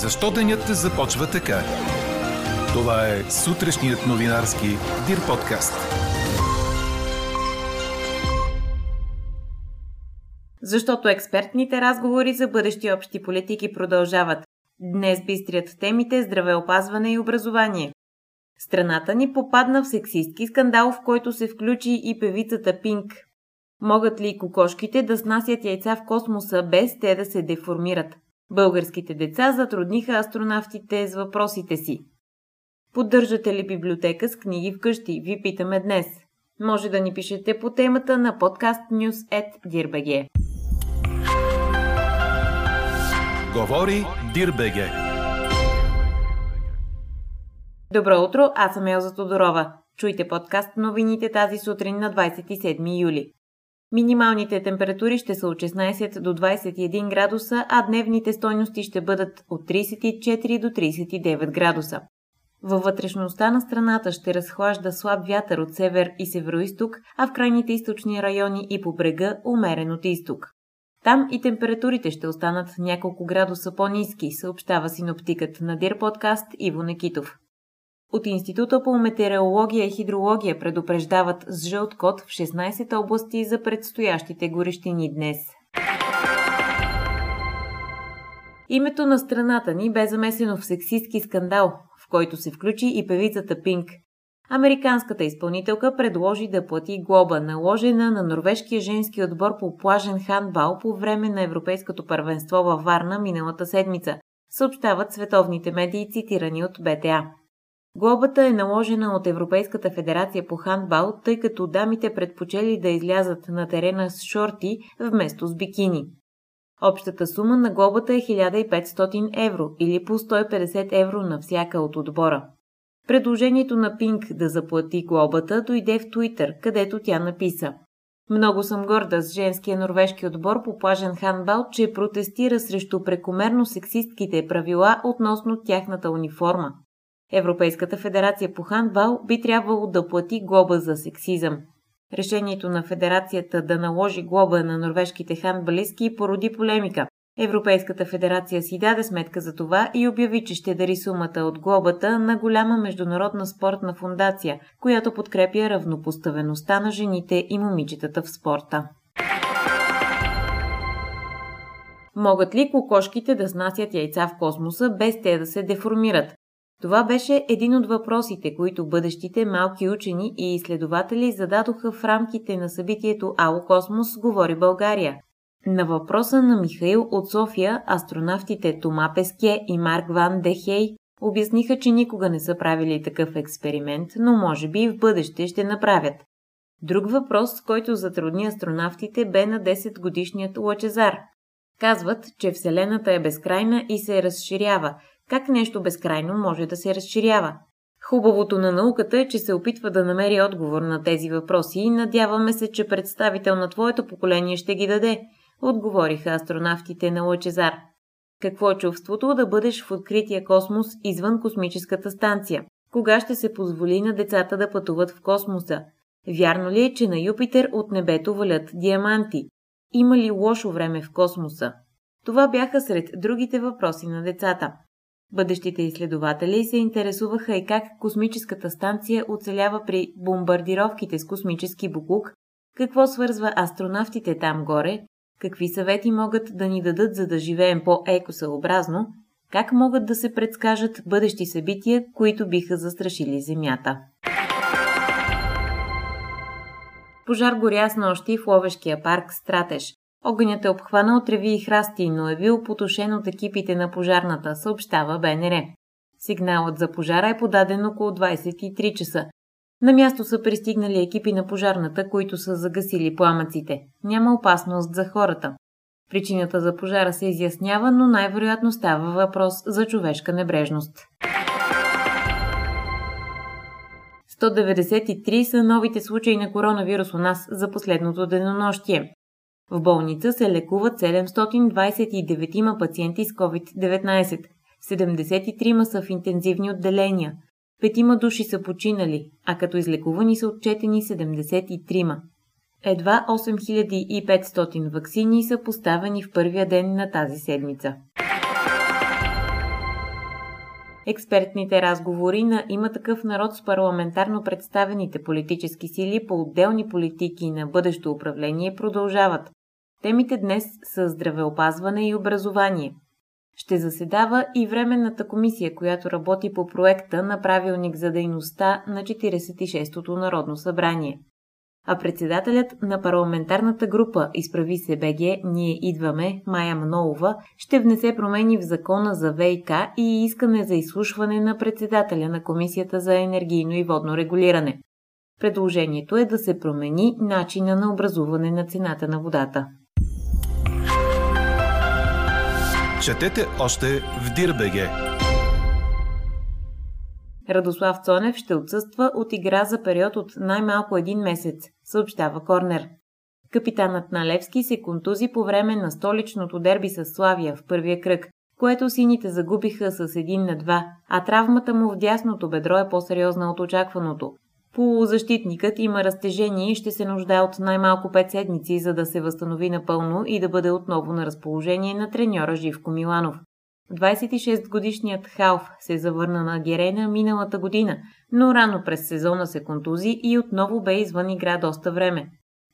Защо денят започва така? Това е сутрешният новинарски Дир подкаст. Защото експертните разговори за бъдещи общи политики продължават. Днес бистрият темите здравеопазване и образование. Страната ни попадна в сексистки скандал, в който се включи и певицата Пинк. Могат ли кокошките да снасят яйца в космоса без те да се деформират? Българските деца затрудниха астронавтите с въпросите си. Поддържате ли библиотека с книги вкъщи? Ви питаме днес. Може да ни пишете по темата на подкаст News Говори Дирбеге. Добро утро, аз съм Елза Тодорова. Чуйте подкаст новините тази сутрин на 27 юли. Минималните температури ще са от 16 до 21 градуса, а дневните стойности ще бъдат от 34 до 39 градуса. Във вътрешността на страната ще разхлажда слаб вятър от север и североисток, а в крайните източни райони и по брега умерен от изток. Там и температурите ще останат няколко градуса по-низки, съобщава синоптикът на Дир подкаст Иво Некитов. От Института по метеорология и хидрология предупреждават с жълт код в 16 области за предстоящите горещини днес. Името на страната ни бе замесено в сексистски скандал, в който се включи и певицата Пинк. Американската изпълнителка предложи да плати глоба, наложена на норвежкия женски отбор по плажен хандбал по време на Европейското първенство във Варна миналата седмица, съобщават световните медии, цитирани от БТА. Глобата е наложена от Европейската федерация по хандбал, тъй като дамите предпочели да излязат на терена с шорти вместо с бикини. Общата сума на глобата е 1500 евро или по 150 евро на всяка от отбора. Предложението на Пинк да заплати глобата дойде в Туитър, където тя написа много съм горда с женския норвежки отбор по плажен ханбал, че протестира срещу прекомерно сексистките правила относно тяхната униформа. Европейската федерация по хандбал би трябвало да плати глоба за сексизъм. Решението на федерацията да наложи глоба на норвежките хандбалистки породи полемика. Европейската федерация си даде сметка за това и обяви, че ще дари сумата от глобата на голяма международна спортна фундация, която подкрепя равнопоставеността на жените и момичетата в спорта. Могат ли кокошките да снасят яйца в космоса без те да се деформират? Това беше един от въпросите, които бъдещите малки учени и изследователи зададоха в рамките на събитието Ало Космос говори България. На въпроса на Михаил от София, астронавтите Тома Песке и Марк Ван Дехей обясниха, че никога не са правили такъв експеримент, но може би и в бъдеще ще направят. Друг въпрос, който затрудни астронавтите, бе на 10 годишният Лъчезар. Казват, че Вселената е безкрайна и се разширява – как нещо безкрайно може да се разширява? Хубавото на науката е, че се опитва да намери отговор на тези въпроси и надяваме се, че представител на твоето поколение ще ги даде, отговориха астронавтите на Лъчезар. Какво е чувството да бъдеш в открития космос извън космическата станция? Кога ще се позволи на децата да пътуват в космоса? Вярно ли е, че на Юпитер от небето валят диаманти? Има ли лошо време в космоса? Това бяха сред другите въпроси на децата. Бъдещите изследователи се интересуваха и как космическата станция оцелява при бомбардировките с космически буклук, какво свързва астронавтите там горе, какви съвети могат да ни дадат за да живеем по-екосъобразно, как могат да се предскажат бъдещи събития, които биха застрашили Земята. Пожар горя с нощи в Ловешкия парк Стратеж. Огънят е обхванал треви и храсти, но е бил потушен от екипите на пожарната, съобщава БНР. Сигналът за пожара е подаден около 23 часа. На място са пристигнали екипи на пожарната, които са загасили пламъците. Няма опасност за хората. Причината за пожара се изяснява, но най-вероятно става въпрос за човешка небрежност. 193 са новите случаи на коронавирус у нас за последното денонощие. В болница се лекуват 729 пациенти с COVID-19. 73 са в интензивни отделения. Петима души са починали, а като излекувани са отчетени 73. Едва 8500 вакцини са поставени в първия ден на тази седмица. Експертните разговори на има такъв народ с парламентарно представените политически сили по отделни политики на бъдещо управление продължават. Темите днес са здравеопазване и образование. Ще заседава и Временната комисия, която работи по проекта на правилник за дейността на 46-то Народно събрание. А председателят на парламентарната група Изправи се БГ Ние идваме, Майя Манолова, ще внесе промени в закона за ВИК и искане за изслушване на председателя на Комисията за енергийно и водно регулиране. Предложението е да се промени начина на образуване на цената на водата. Четете още в Дирбеге. Радослав Цонев ще отсъства от игра за период от най-малко един месец, съобщава Корнер. Капитанът на Левски се контузи по време на столичното дерби с Славия в първия кръг, което сините загубиха с 1 на 2, а травмата му в дясното бедро е по-сериозна от очакваното. Полузащитникът има разтежение и ще се нуждае от най-малко 5 седмици, за да се възстанови напълно и да бъде отново на разположение на треньора Живко Миланов. 26-годишният Халф се завърна на Герена миналата година, но рано през сезона се контузи и отново бе извън игра доста време.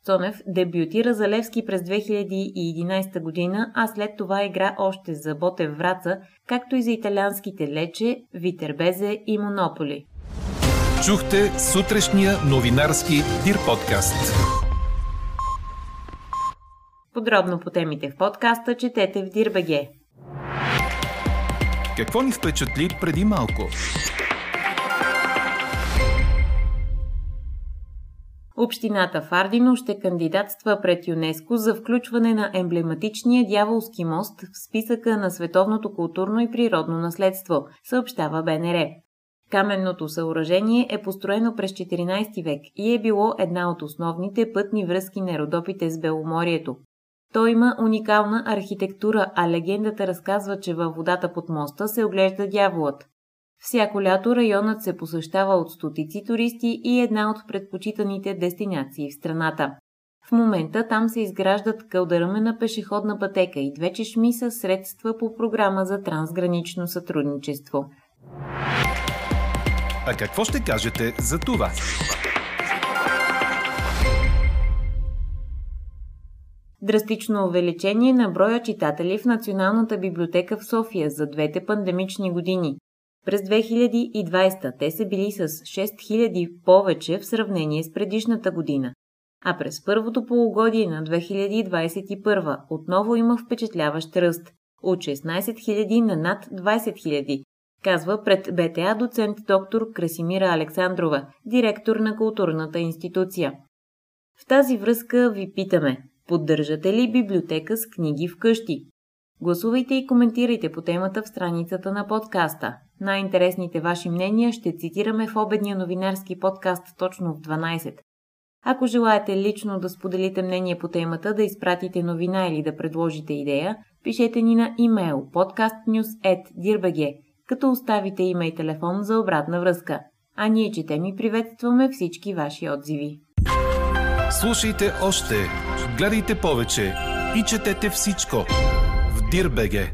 Цонев дебютира за Левски през 2011 година, а след това игра още за Ботев Враца, както и за италианските Лече, Витербезе и Монополи. Чухте сутрешния новинарски Дир подкаст. Подробно по темите в подкаста четете в Дирбеге. Какво ни впечатли преди малко? Общината в Ардино ще кандидатства пред ЮНЕСКО за включване на емблематичния дяволски мост в списъка на световното културно и природно наследство, съобщава БНР. Каменното съоръжение е построено през 14 век и е било една от основните пътни връзки на Родопите с Беломорието. Той има уникална архитектура, а легендата разказва, че във водата под моста се оглежда дяволът. Всяко лято районът се посещава от стотици туристи и една от предпочитаните дестинации в страната. В момента там се изграждат кълдърмена пешеходна пътека и две чешми са средства по програма за трансгранично сътрудничество. А какво ще кажете за това? Драстично увеличение на броя читатели в Националната библиотека в София за двете пандемични години. През 2020 те са били с 6000 повече в сравнение с предишната година. А през първото полугодие на 2021 отново има впечатляващ ръст от 16 000 на над 20 000, казва пред БТА доцент доктор Красимира Александрова, директор на културната институция. В тази връзка ви питаме, поддържате ли библиотека с книги вкъщи? Гласувайте и коментирайте по темата в страницата на подкаста. Най-интересните ваши мнения ще цитираме в обедния новинарски подкаст точно в 12. Ако желаете лично да споделите мнение по темата, да изпратите новина или да предложите идея, пишете ни на имейл podcastnews.dirbg като оставите име и телефон за обратна връзка. А ние четем и приветстваме всички ваши отзиви. Слушайте още, гледайте повече и четете всичко в Дирбеге.